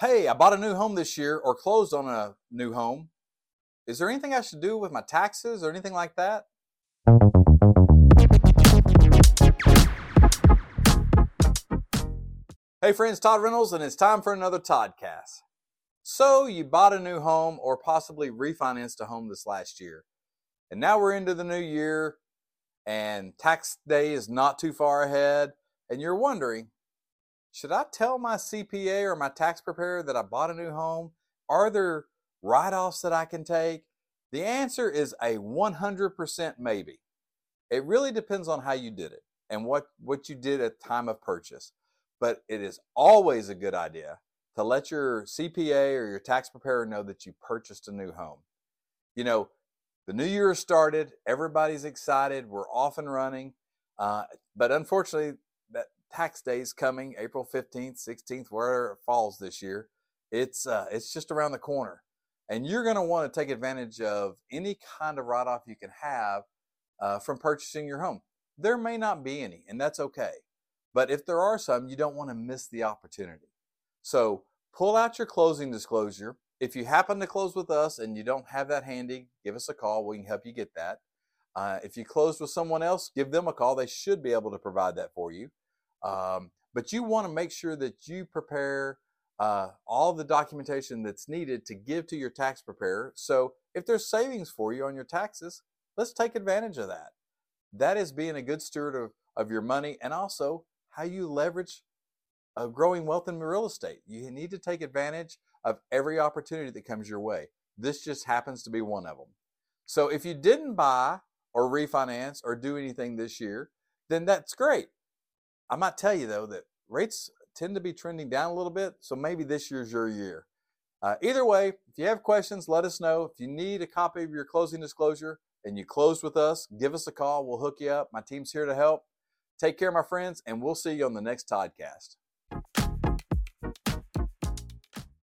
Hey, I bought a new home this year or closed on a new home. Is there anything I should do with my taxes or anything like that? Hey friends, Todd Reynolds, and it's time for another Toddcast. So, you bought a new home or possibly refinanced a home this last year. And now we're into the new year, and tax day is not too far ahead, and you're wondering, should I tell my CPA or my tax preparer that I bought a new home? Are there write offs that I can take? The answer is a 100% maybe. It really depends on how you did it and what, what you did at time of purchase. But it is always a good idea to let your CPA or your tax preparer know that you purchased a new home. You know, the new year started, everybody's excited, we're off and running. Uh, but unfortunately, tax day is coming, April 15th, 16th, wherever it falls this year. It's, uh, it's just around the corner. And you're going to want to take advantage of any kind of write off you can have uh, from purchasing your home. There may not be any, and that's okay. But if there are some, you don't want to miss the opportunity. So pull out your closing disclosure. If you happen to close with us and you don't have that handy, give us a call. We can help you get that. Uh, if you closed with someone else, give them a call. They should be able to provide that for you. Um, but you want to make sure that you prepare uh, all the documentation that's needed to give to your tax preparer. So if there's savings for you on your taxes, let's take advantage of that. That is being a good steward of, of your money and also how you leverage a growing wealth in real estate. You need to take advantage of every opportunity that comes your way. This just happens to be one of them. So if you didn't buy or refinance or do anything this year, then that's great. I might tell you though that rates tend to be trending down a little bit, so maybe this year's your year. Uh, either way, if you have questions, let us know. If you need a copy of your closing disclosure and you closed with us, give us a call. We'll hook you up. My team's here to help. Take care, my friends, and we'll see you on the next Toddcast.